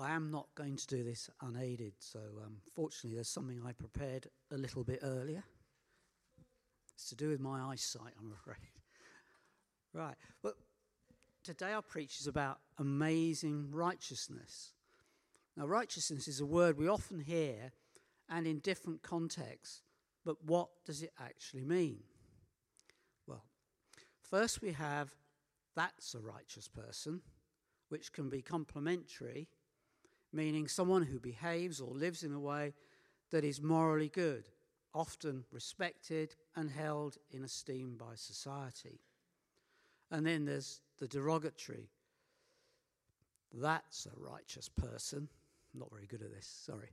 I am not going to do this unaided, so um, fortunately, there's something I prepared a little bit earlier. It's to do with my eyesight, I'm afraid. right, well, today our preach is about amazing righteousness. Now, righteousness is a word we often hear and in different contexts, but what does it actually mean? Well, first we have that's a righteous person, which can be complementary meaning someone who behaves or lives in a way that is morally good, often respected and held in esteem by society. And then there's the derogatory. That's a righteous person. Not very good at this, sorry.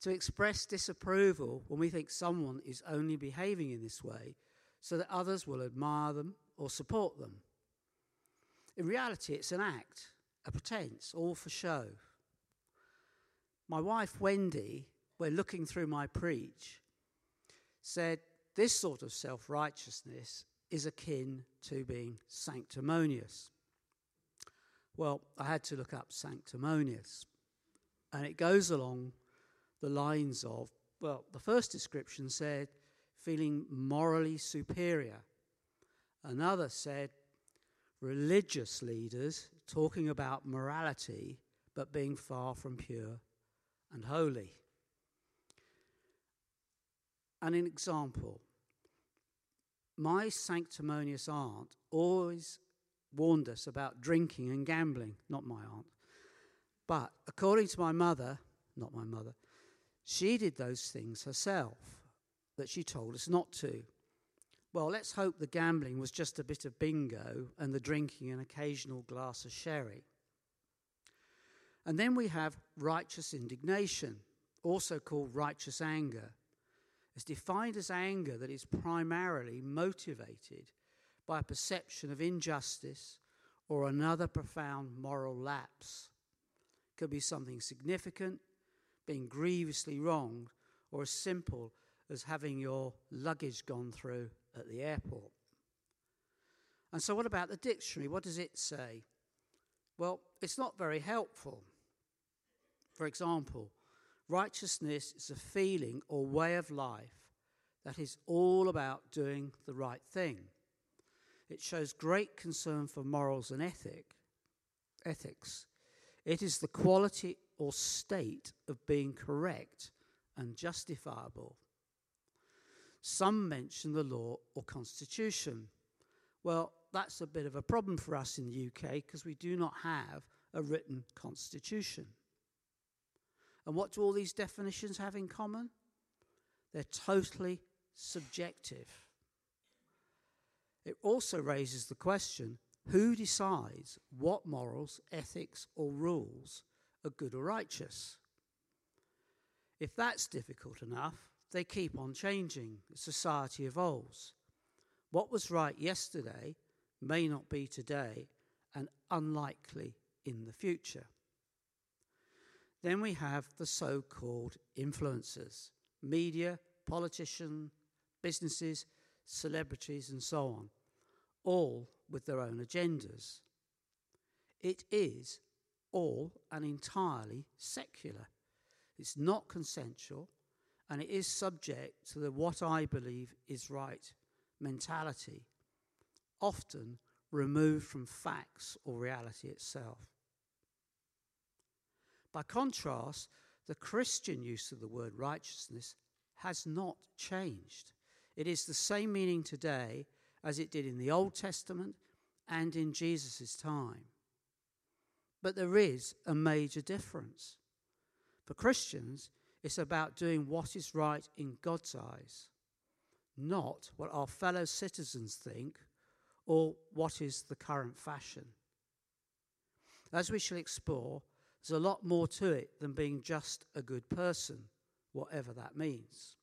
to express disapproval when we think someone is only behaving in this way so that others will admire them or support them. In reality, it's an act, a pretense, all for show. My wife, Wendy, when looking through my preach, said this sort of self righteousness is akin to being sanctimonious. Well, I had to look up sanctimonious, and it goes along the lines of well, the first description said feeling morally superior, another said religious leaders talking about morality but being far from pure and holy. And an example my sanctimonious aunt always warned us about drinking and gambling, not my aunt. But according to my mother, not my mother, she did those things herself that she told us not to. Well, let's hope the gambling was just a bit of bingo and the drinking an occasional glass of sherry. And then we have righteous indignation, also called righteous anger. It's defined as anger that is primarily motivated by a perception of injustice or another profound moral lapse. It could be something significant, being grievously wronged, or as simple as having your luggage gone through at the airport. And so, what about the dictionary? What does it say? Well, it's not very helpful. For example, righteousness is a feeling or way of life that is all about doing the right thing. It shows great concern for morals and ethic, ethics. It is the quality or state of being correct and justifiable. Some mention the law or constitution. Well, that's a bit of a problem for us in the UK because we do not have a written constitution. And what do all these definitions have in common? They're totally subjective. It also raises the question who decides what morals, ethics, or rules are good or righteous? If that's difficult enough, they keep on changing. Society evolves. What was right yesterday may not be today and unlikely in the future. Then we have the so called influencers media, politicians, businesses, celebrities, and so on, all with their own agendas. It is all and entirely secular. It's not consensual, and it is subject to the what I believe is right mentality, often removed from facts or reality itself. By contrast, the Christian use of the word righteousness has not changed. It is the same meaning today as it did in the Old Testament and in Jesus' time. But there is a major difference. For Christians, it's about doing what is right in God's eyes, not what our fellow citizens think or what is the current fashion. As we shall explore, there's a lot more to it than being just a good person, whatever that means.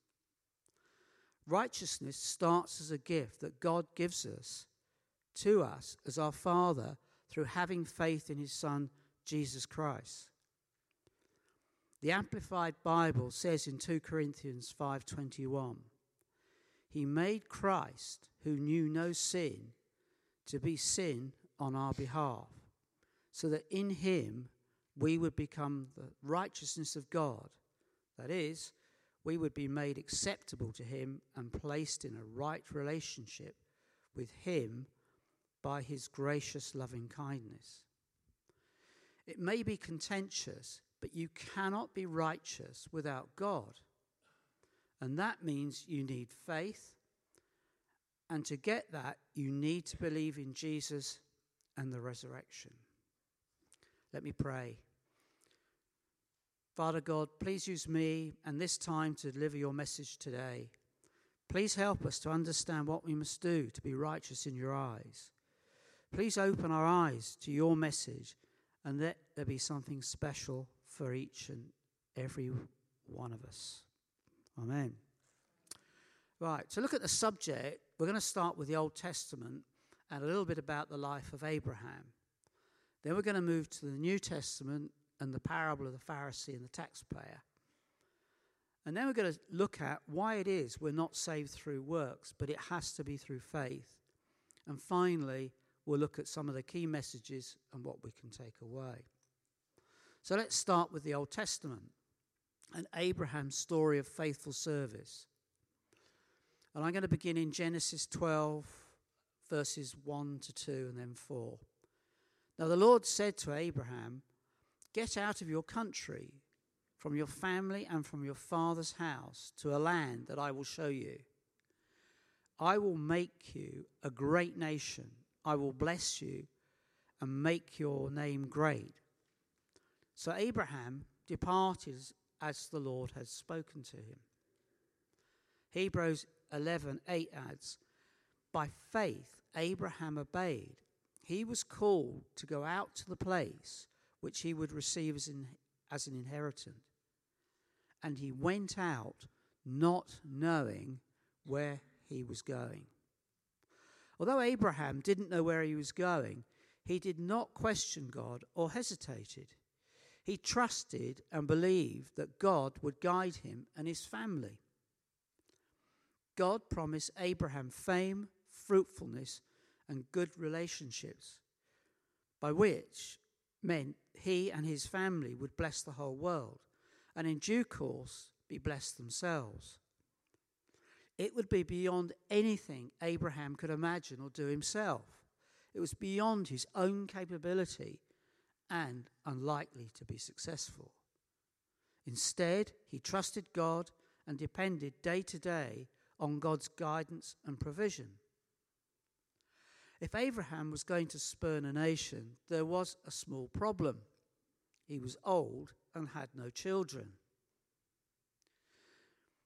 Righteousness starts as a gift that God gives us to us as our Father through having faith in His Son, Jesus Christ. The Amplified Bible says in 2 Corinthians 5:21, He made Christ, who knew no sin, to be sin on our behalf, so that in him we would become the righteousness of God. That is, we would be made acceptable to Him and placed in a right relationship with Him by His gracious loving kindness. It may be contentious, but you cannot be righteous without God. And that means you need faith. And to get that, you need to believe in Jesus and the resurrection. Let me pray. Father God, please use me and this time to deliver your message today. Please help us to understand what we must do to be righteous in your eyes. Please open our eyes to your message and let there be something special for each and every one of us. Amen. Right, to look at the subject, we're going to start with the Old Testament and a little bit about the life of Abraham. Then we're going to move to the New Testament and the parable of the Pharisee and the taxpayer. And then we're going to look at why it is we're not saved through works, but it has to be through faith. And finally, we'll look at some of the key messages and what we can take away. So let's start with the Old Testament and Abraham's story of faithful service. And I'm going to begin in Genesis 12, verses 1 to 2, and then 4. Now the Lord said to Abraham, Get out of your country, from your family, and from your father's house to a land that I will show you. I will make you a great nation. I will bless you and make your name great. So Abraham departed as the Lord had spoken to him. Hebrews 11 8 adds, By faith Abraham obeyed. He was called to go out to the place which he would receive as, in, as an inheritance. And he went out not knowing where he was going. Although Abraham didn't know where he was going, he did not question God or hesitated. He trusted and believed that God would guide him and his family. God promised Abraham fame, fruitfulness, and good relationships, by which meant he and his family would bless the whole world and in due course be blessed themselves. It would be beyond anything Abraham could imagine or do himself. It was beyond his own capability and unlikely to be successful. Instead, he trusted God and depended day to day on God's guidance and provision. If Abraham was going to spurn a nation, there was a small problem. He was old and had no children.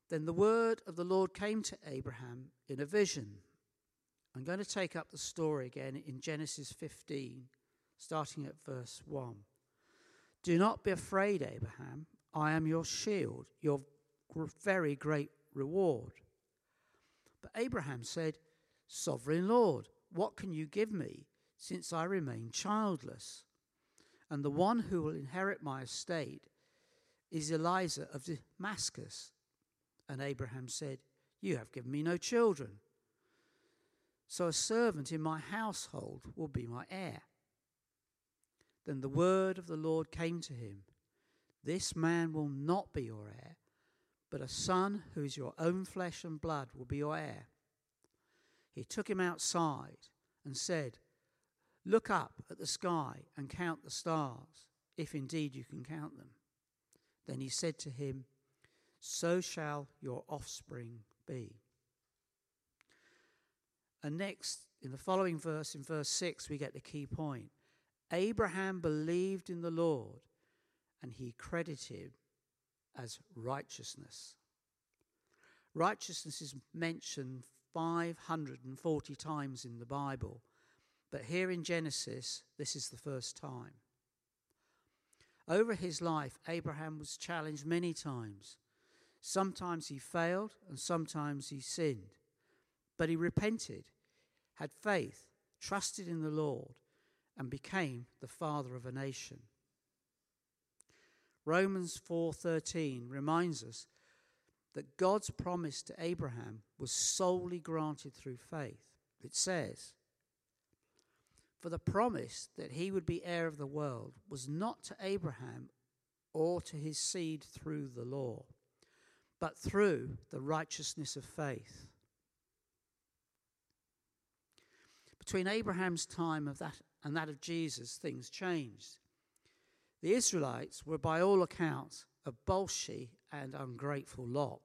Then the word of the Lord came to Abraham in a vision. I'm going to take up the story again in Genesis 15, starting at verse 1. Do not be afraid, Abraham. I am your shield, your very great reward. But Abraham said, Sovereign Lord, what can you give me, since I remain childless? And the one who will inherit my estate is Eliezer of Damascus. And Abraham said, You have given me no children. So a servant in my household will be my heir. Then the word of the Lord came to him This man will not be your heir, but a son who is your own flesh and blood will be your heir. He took him outside and said, Look up at the sky and count the stars, if indeed you can count them. Then he said to him, So shall your offspring be. And next, in the following verse, in verse 6, we get the key point. Abraham believed in the Lord, and he credited as righteousness. Righteousness is mentioned 540 times in the Bible, but here in Genesis, this is the first time. Over his life, Abraham was challenged many times. Sometimes he failed and sometimes he sinned, but he repented, had faith, trusted in the Lord, and became the father of a nation. Romans 4:13 reminds us that God's promise to Abraham was solely granted through faith. It says, For the promise that he would be heir of the world was not to Abraham or to his seed through the law, but through the righteousness of faith. Between Abraham's time of that and that of Jesus, things changed. The Israelites were, by all accounts, a bolshy and ungrateful lot.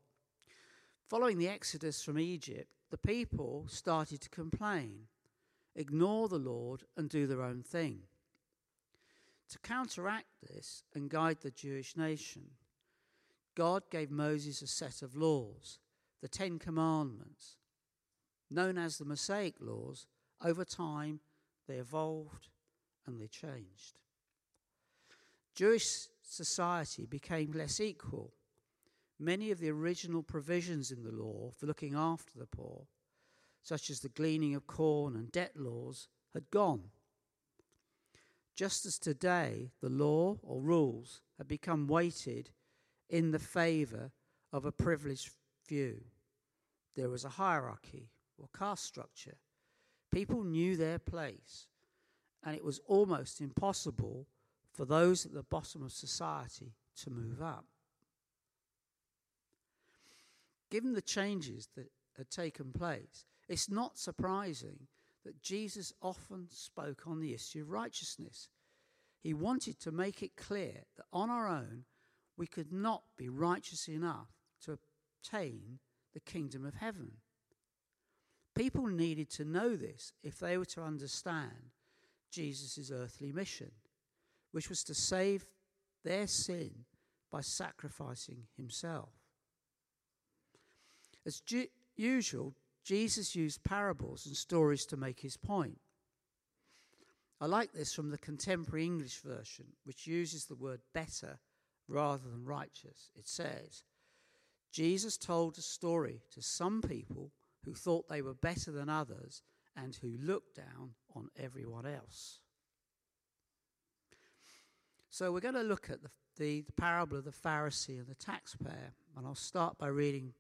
Following the exodus from Egypt, the people started to complain, ignore the Lord, and do their own thing. To counteract this and guide the Jewish nation, God gave Moses a set of laws, the Ten Commandments, known as the Mosaic laws. Over time, they evolved and they changed. Jewish society became less equal. Many of the original provisions in the law for looking after the poor, such as the gleaning of corn and debt laws, had gone. Just as today the law or rules had become weighted in the favour of a privileged few, there was a hierarchy or caste structure. People knew their place, and it was almost impossible for those at the bottom of society to move up. Given the changes that had taken place, it's not surprising that Jesus often spoke on the issue of righteousness. He wanted to make it clear that on our own, we could not be righteous enough to obtain the kingdom of heaven. People needed to know this if they were to understand Jesus' earthly mission which was to save their sin by sacrificing himself. As ju- usual, Jesus used parables and stories to make his point. I like this from the contemporary English version, which uses the word better rather than righteous. It says, Jesus told a story to some people who thought they were better than others and who looked down on everyone else. So we're going to look at the, the, the, parable of the Pharisee and the taxpayer. And I'll start by reading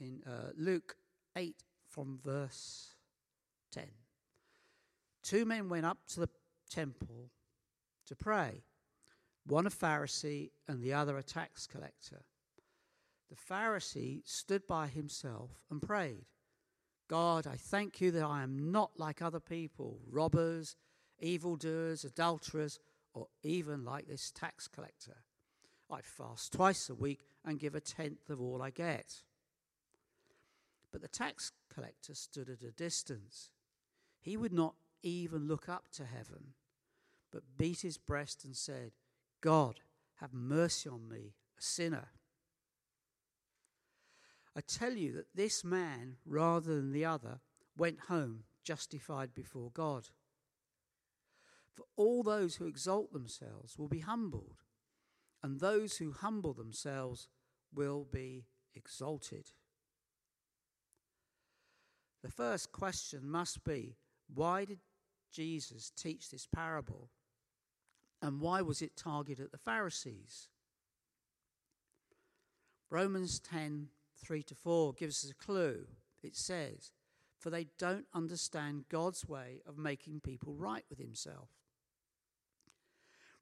in uh, Luke 8 from verse 10. Two men went up to the temple to pray, one a Pharisee and the other a tax collector. The Pharisee stood by himself and prayed, God, I thank you that I am not like other people, robbers, evildoers, adulterers or even like this tax collector. I fast twice a week and give a tenth of all I get. But the tax collector stood at a distance. He would not even look up to heaven, but beat his breast and said, God, have mercy on me, a sinner. I tell you that this man, rather than the other, went home justified before God. For all those who exalt themselves will be humbled, and those who humble themselves will be exalted. The first question must be why did Jesus teach this parable? And why was it targeted at the Pharisees? Romans 10 3 to 4 gives us a clue. It says, For they don't understand God's way of making people right with Himself.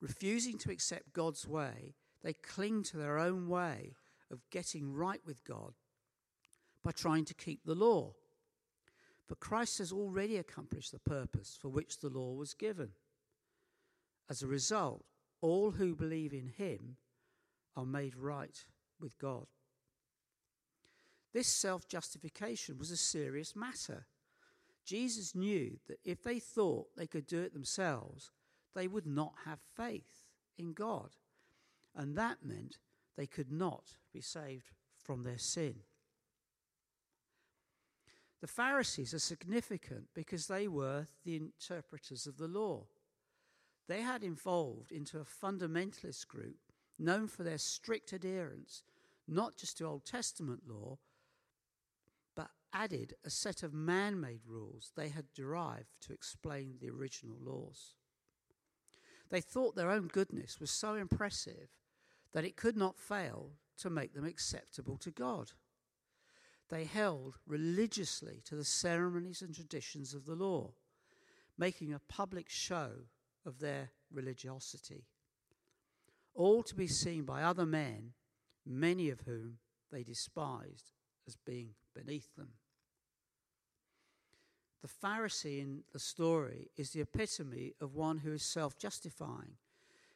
Refusing to accept God's way, they cling to their own way of getting right with God by trying to keep the law. But Christ has already accomplished the purpose for which the law was given. As a result, all who believe in him are made right with God. This self justification was a serious matter. Jesus knew that if they thought they could do it themselves, they would not have faith in God. And that meant they could not be saved from their sin. The Pharisees are significant because they were the interpreters of the law. They had evolved into a fundamentalist group known for their strict adherence, not just to Old Testament law, but added a set of man made rules they had derived to explain the original laws. They thought their own goodness was so impressive that it could not fail to make them acceptable to God. They held religiously to the ceremonies and traditions of the law, making a public show of their religiosity, all to be seen by other men, many of whom they despised as being beneath them. The Pharisee in the story is the epitome of one who is self justifying.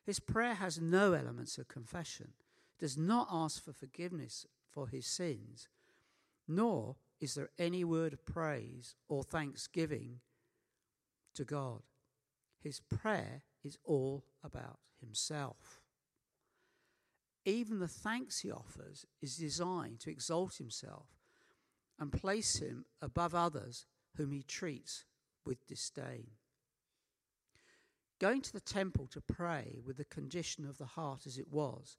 His prayer has no elements of confession, does not ask for forgiveness for his sins, nor is there any word of praise or thanksgiving to God. His prayer is all about himself. Even the thanks he offers is designed to exalt himself and place him above others whom he treats with disdain. Going to the temple to pray with the condition of the heart as it was,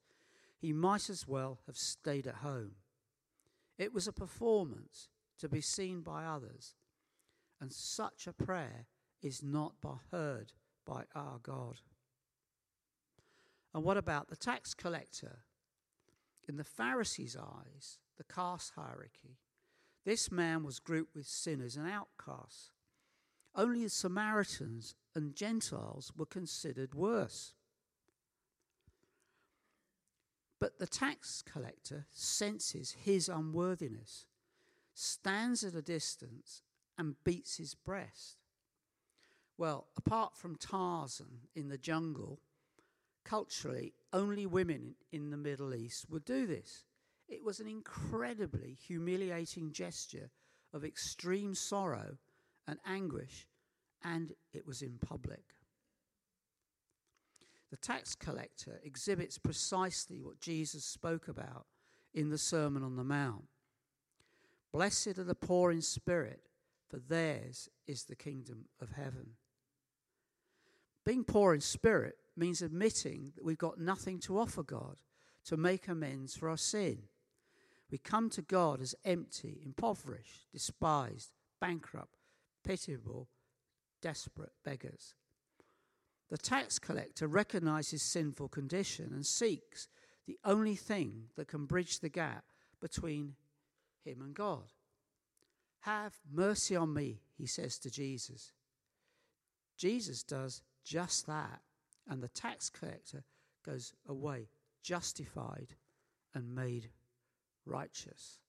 he might as well have stayed at home. It was a performance to be seen by others, and such a prayer is not heard by our God. And what about the tax collector? In the Pharisees' eyes, the caste hierarchy, this man was grouped with sinners and outcasts. Only the Samaritans and Gentiles were considered worse. But the tax collector senses his unworthiness, stands at a distance, and beats his breast. Well, apart from Tarzan in the jungle, culturally, only women in the Middle East would do this. It was an incredibly humiliating gesture of extreme sorrow and anguish, and it was in public. The tax collector exhibits precisely what Jesus spoke about in the Sermon on the Mount. Blessed are the poor in spirit, for theirs is the kingdom of heaven. Being poor in spirit means admitting that we've got nothing to offer God to make amends for our sin. We come to God as empty, impoverished, despised, bankrupt, pitiable, desperate beggars. The tax collector recognizes sinful condition and seeks the only thing that can bridge the gap between him and God. Have mercy on me, he says to Jesus. Jesus does just that. And the tax collector goes away justified and made righteous.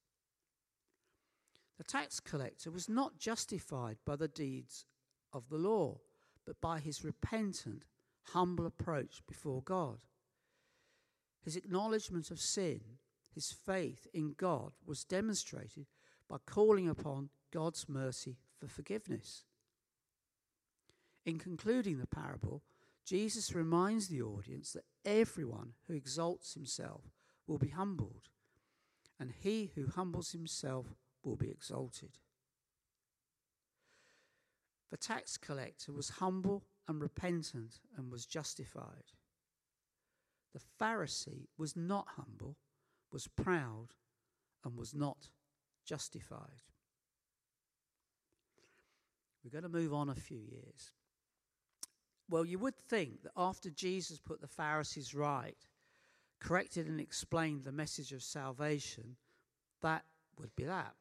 The tax collector was not justified by the deeds of the law, but by his repentant, humble approach before God. His acknowledgement of sin, his faith in God, was demonstrated by calling upon God's mercy for forgiveness. In concluding the parable, Jesus reminds the audience that everyone who exalts himself will be humbled, and he who humbles himself will be exalted. The tax collector was humble and repentant and was justified. The Pharisee was not humble, was proud, and was not justified. We're going to move on a few years. Well, you would think that after Jesus put the Pharisees right, corrected and explained the message of salvation, that would be that.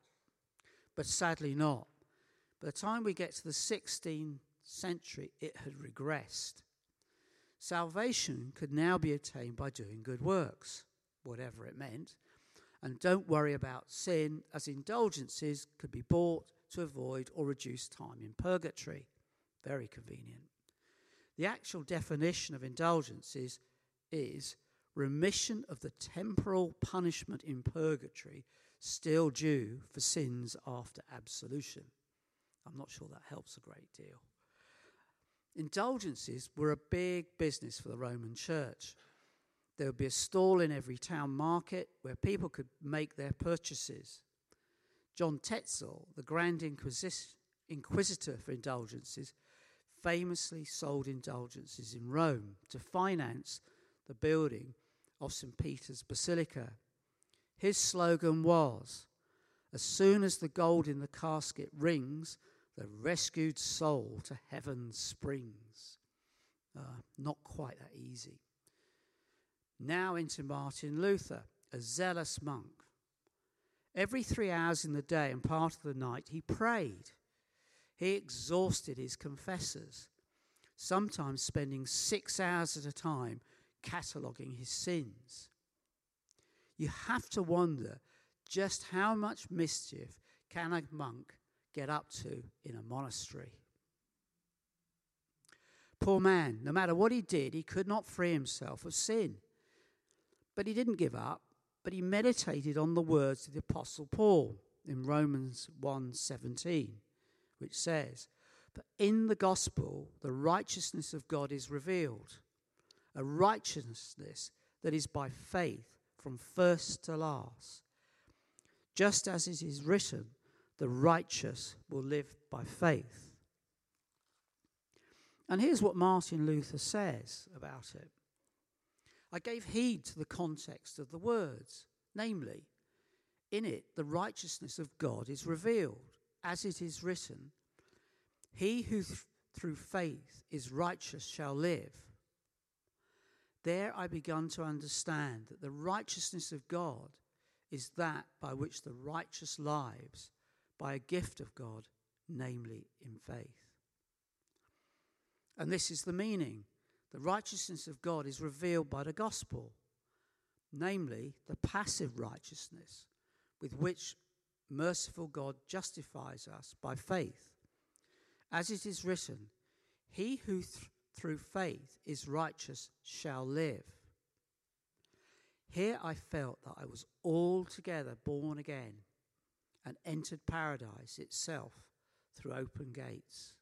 But sadly, not. By the time we get to the 16th century, it had regressed. Salvation could now be attained by doing good works, whatever it meant. And don't worry about sin, as indulgences could be bought to avoid or reduce time in purgatory. Very convenient. The actual definition of indulgence is, is remission of the temporal punishment in purgatory still due for sins after absolution. I'm not sure that helps a great deal. Indulgences were a big business for the Roman Church. There would be a stall in every town market where people could make their purchases. John Tetzel, the Grand Inquisitor for indulgences, famously sold indulgences in Rome to finance the building of St. Peter's Basilica. His slogan was As soon as the gold in the casket rings, the rescued soul to heaven springs. Uh, not quite that easy. Now into Martin Luther, a zealous monk. Every three hours in the day and part of the night, he prayed he exhausted his confessors, sometimes spending six hours at a time cataloguing his sins. You have to wonder just how much mischief can a monk get up to in a monastery. Poor man, no matter what he did, he could not free himself of sin. But he didn't give up, but he meditated on the words of the apostle Paul in Romans 1:17, which says, "But in the gospel the righteousness of God is revealed, a righteousness that is by faith from first to last. Just as it is written, the righteous will live by faith." And here's what Martin Luther says about it. I gave heed to the context of the words, namely, in it the righteousness of God is revealed, as it is written, He who th- through faith is righteous shall live. There I began to understand that the righteousness of God is that by which the righteous lives by a gift of God, namely in faith. And this is the meaning the righteousness of God is revealed by the gospel, namely the passive righteousness with which merciful God justifies us by faith. As it is written, He who th- through faith is righteous shall live. Here I felt that I was altogether born again and entered paradise itself through open gates.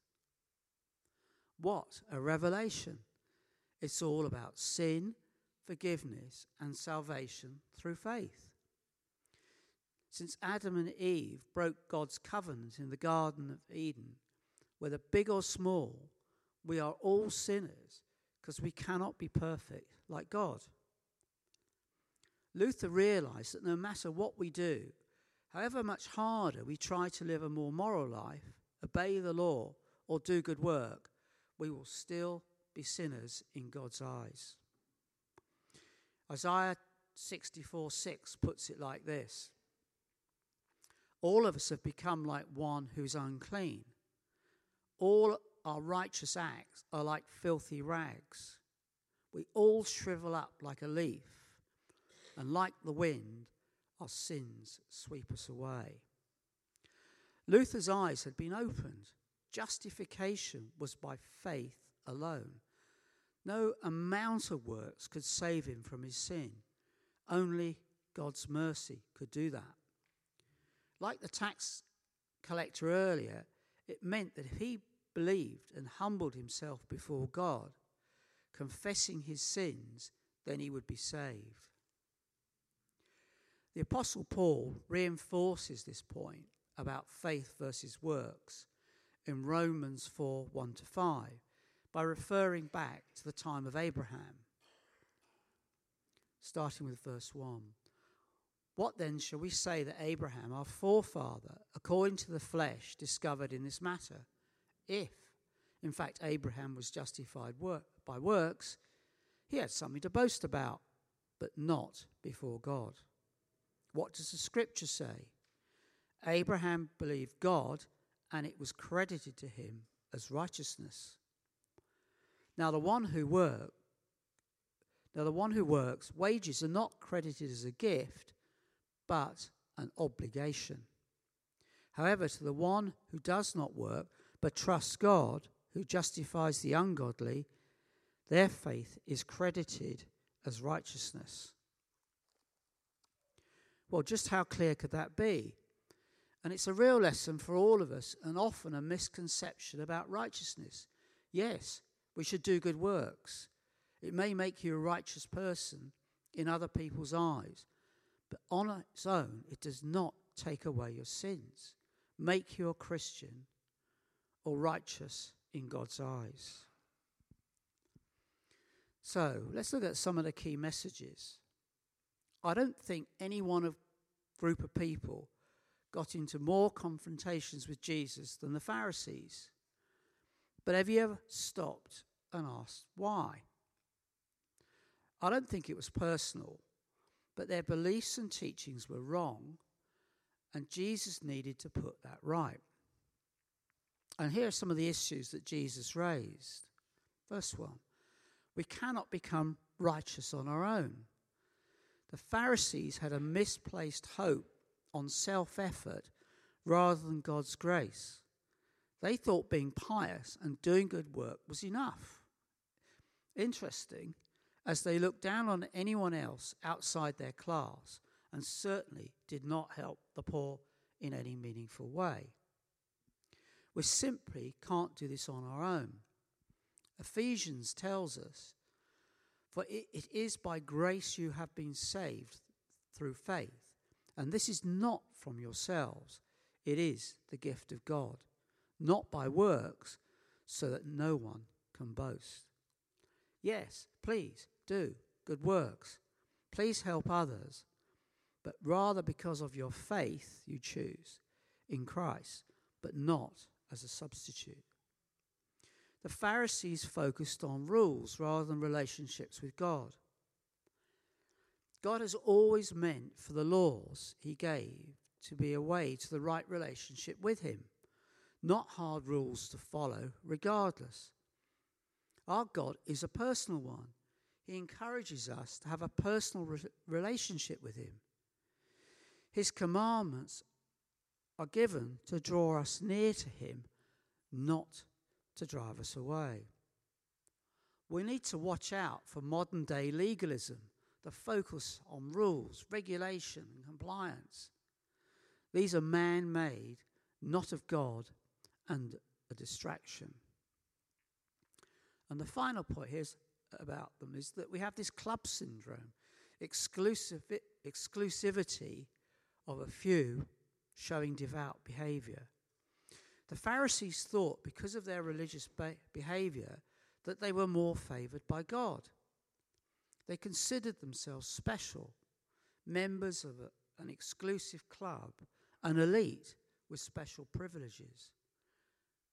What a revelation! It's all about sin, forgiveness, and salvation through faith. Since Adam and Eve broke God's covenant in the Garden of Eden, whether big or small, we are all sinners because we cannot be perfect like God. Luther realized that no matter what we do, however much harder we try to live a more moral life, obey the law, or do good work, we will still be sinners in God's eyes. Isaiah 64 6 puts it like this All of us have become like one who's unclean. All our righteous acts are like filthy rags. We all shrivel up like a leaf, and like the wind, our sins sweep us away. Luther's eyes had been opened. Justification was by faith alone. No amount of works could save him from his sin. Only God's mercy could do that. Like the tax collector earlier, it meant that if he believed and humbled himself before God, confessing his sins, then he would be saved. The Apostle Paul reinforces this point about faith versus works in Romans 4 1 to 5 by referring back to the time of Abraham. Starting with verse 1. What then shall we say that Abraham, our forefather, according to the flesh, discovered in this matter? If, in fact, Abraham was justified work, by works, he had something to boast about, but not before God. What does the scripture say? Abraham believed God, and it was credited to him as righteousness. Now the one who work, now the one who works, wages are not credited as a gift, but an obligation. However, to the one who does not work, but trusts God, who justifies the ungodly, their faith is credited as righteousness. Well, just how clear could that be? And it's a real lesson for all of us, and often a misconception about righteousness. Yes, we should do good works. It may make you a righteous person in other people's eyes, but on its own, it does not take away your sins, make you a Christian or righteous in God's eyes. So let's look at some of the key messages. I don't think any one of group of people got into more confrontations with Jesus than the Pharisees. But have you ever stopped and asked why? I don't think it was personal, but their beliefs and teachings were wrong, and Jesus needed to put that right. And here are some of the issues that Jesus raised. First 1 We cannot become righteous on our own. The Pharisees had a misplaced hope on self effort rather than God's grace. They thought being pious and doing good work was enough. Interesting, as they looked down on anyone else outside their class and certainly did not help the poor in any meaningful way. We simply can't do this on our own. Ephesians tells us, For it, it is by grace you have been saved through faith, and this is not from yourselves, it is the gift of God, not by works, so that no one can boast. Yes, please do good works. Please help others, but rather because of your faith you choose in Christ, but not as a substitute. The Pharisees focused on rules rather than relationships with God. God has always meant for the laws he gave to be a way to the right relationship with him, not hard rules to follow, regardless. Our God is a personal one. He encourages us to have a personal re- relationship with him. His commandments are given to draw us near to him, not to drive us away. We need to watch out for modern day legalism, the focus on rules, regulation, and compliance. These are man made, not of God, and a distraction. And the final point here about them is that we have this club syndrome, exclusive, exclusivity of a few showing devout behavior. The Pharisees thought, because of their religious be- behavior, that they were more favored by God. They considered themselves special, members of a, an exclusive club an elite with special privileges.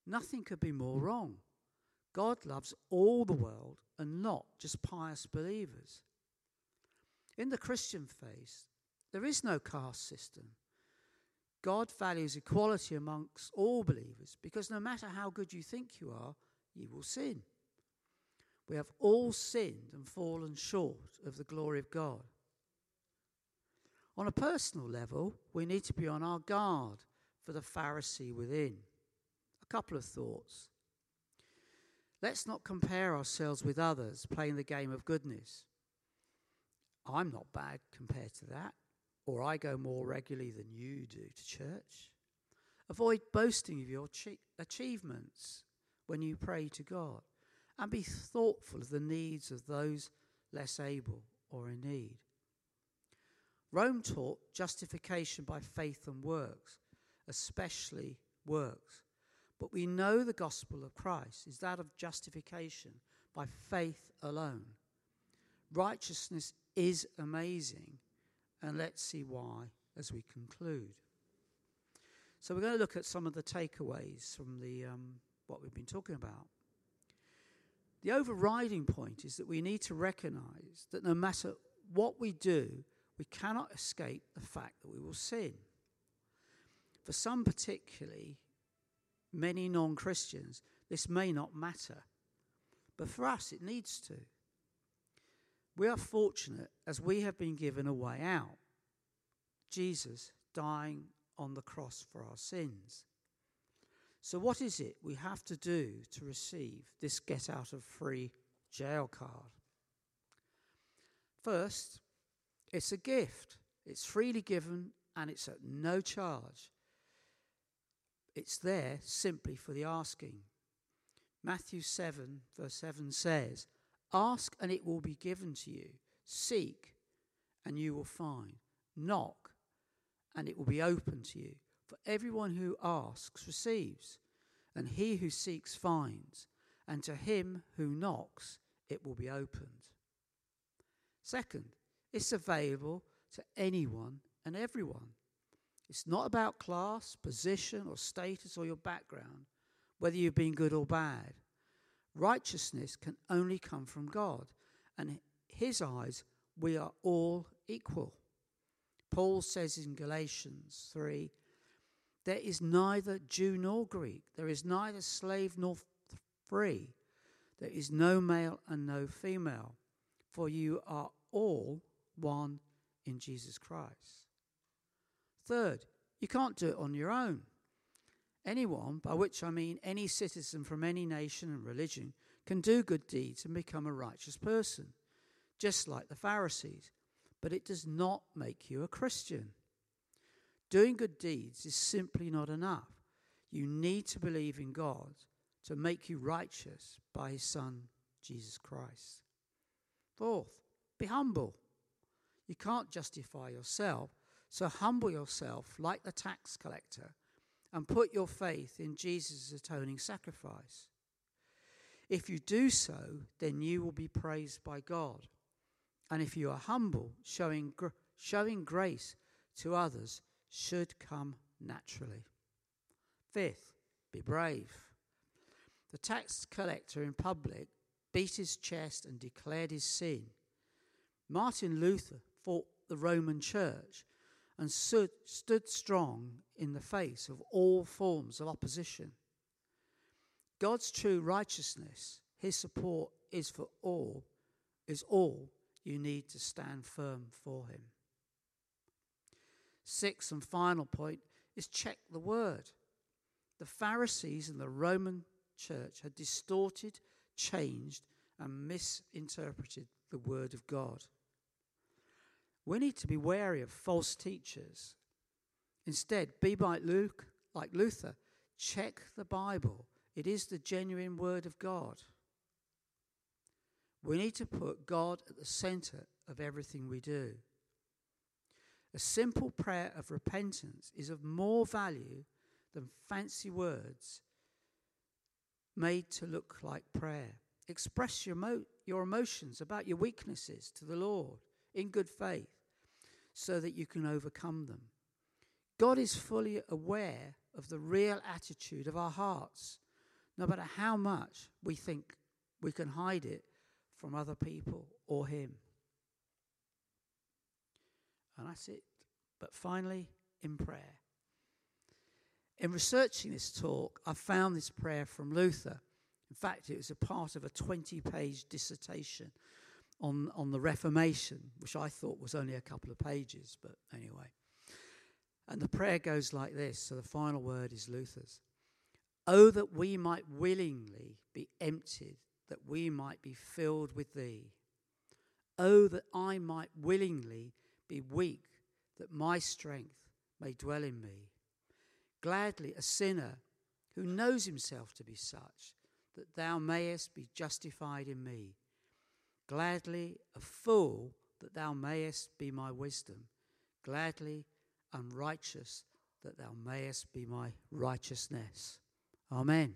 Nothing could be more wrong. God loves all the world and not just pious believers. In the Christian faith, there is no caste system. God values equality amongst all believers because no matter how good you think you are, you will sin. We have all sinned and fallen short of the glory of God. On a personal level, we need to be on our guard for the Pharisee within. A couple of thoughts. Let's not compare ourselves with others playing the game of goodness. I'm not bad compared to that, or I go more regularly than you do to church. Avoid boasting of your achievements when you pray to God, and be thoughtful of the needs of those less able or in need. Rome taught justification by faith and works, especially works. But we know the gospel of Christ is that of justification by faith alone. Righteousness is amazing, and let's see why as we conclude. So, we're going to look at some of the takeaways from the, um, what we've been talking about. The overriding point is that we need to recognize that no matter what we do, we cannot escape the fact that we will sin. For some, particularly many non Christians, this may not matter. But for us, it needs to. We are fortunate as we have been given a way out Jesus dying on the cross for our sins. So, what is it we have to do to receive this get out of free jail card? First, it's a gift, it's freely given, and it's at no charge. It's there simply for the asking. Matthew 7, verse 7 says, Ask and it will be given to you. Seek and you will find. Knock and it will be open to you. For everyone who asks receives, and he who seeks finds, and to him who knocks it will be opened. Second, it's available to anyone and everyone. It's not about class, position, or status, or your background, whether you've been good or bad. Righteousness can only come from God, and His eyes, we are all equal. Paul says in Galatians 3 There is neither Jew nor Greek, there is neither slave nor free, there is no male and no female, for you are all one in Jesus Christ. Third, you can't do it on your own. Anyone, by which I mean any citizen from any nation and religion, can do good deeds and become a righteous person, just like the Pharisees, but it does not make you a Christian. Doing good deeds is simply not enough. You need to believe in God to make you righteous by his Son, Jesus Christ. Fourth, be humble. You can't justify yourself, so humble yourself like the tax collector and put your faith in Jesus' atoning sacrifice. If you do so, then you will be praised by God. And if you are humble, showing, gr- showing grace to others should come naturally. Fifth, be brave. The tax collector in public beat his chest and declared his sin. Martin Luther fought the Roman Church and stood, strong in the face of all forms of opposition. God's true righteousness, his support is for all, is all you need to stand firm for him. Sixth and final point is check the word. The Pharisees and the Roman church had distorted, changed, and misinterpreted the word of God. We need to be wary of false teachers. Instead, be like Luke, like Luther, check the Bible. It is the genuine word of God. We need to put God at the center of everything we do. A simple prayer of repentance is of more value than fancy words made to look like prayer. Express your, mo- your emotions about your weaknesses to the Lord in good faith so that you can overcome them. God is fully aware of the real attitude of our hearts, no matter how much we think we can hide it from other people or Him. And that's it. But finally, in prayer. In researching this talk, I found this prayer from Luther. In fact, it was a part of a 20 page dissertation on, on the Reformation, which I thought was only a couple of pages, but anyway. And the prayer goes like this. So the final word is Luther's. Oh, that we might willingly be emptied, that we might be filled with thee. Oh, that I might willingly be weak, that my strength may dwell in me. Gladly, a sinner who knows himself to be such, that thou mayest be justified in me. Gladly, a fool, that thou mayest be my wisdom. Gladly, unrighteous, that thou mayest be my righteousness. Amen.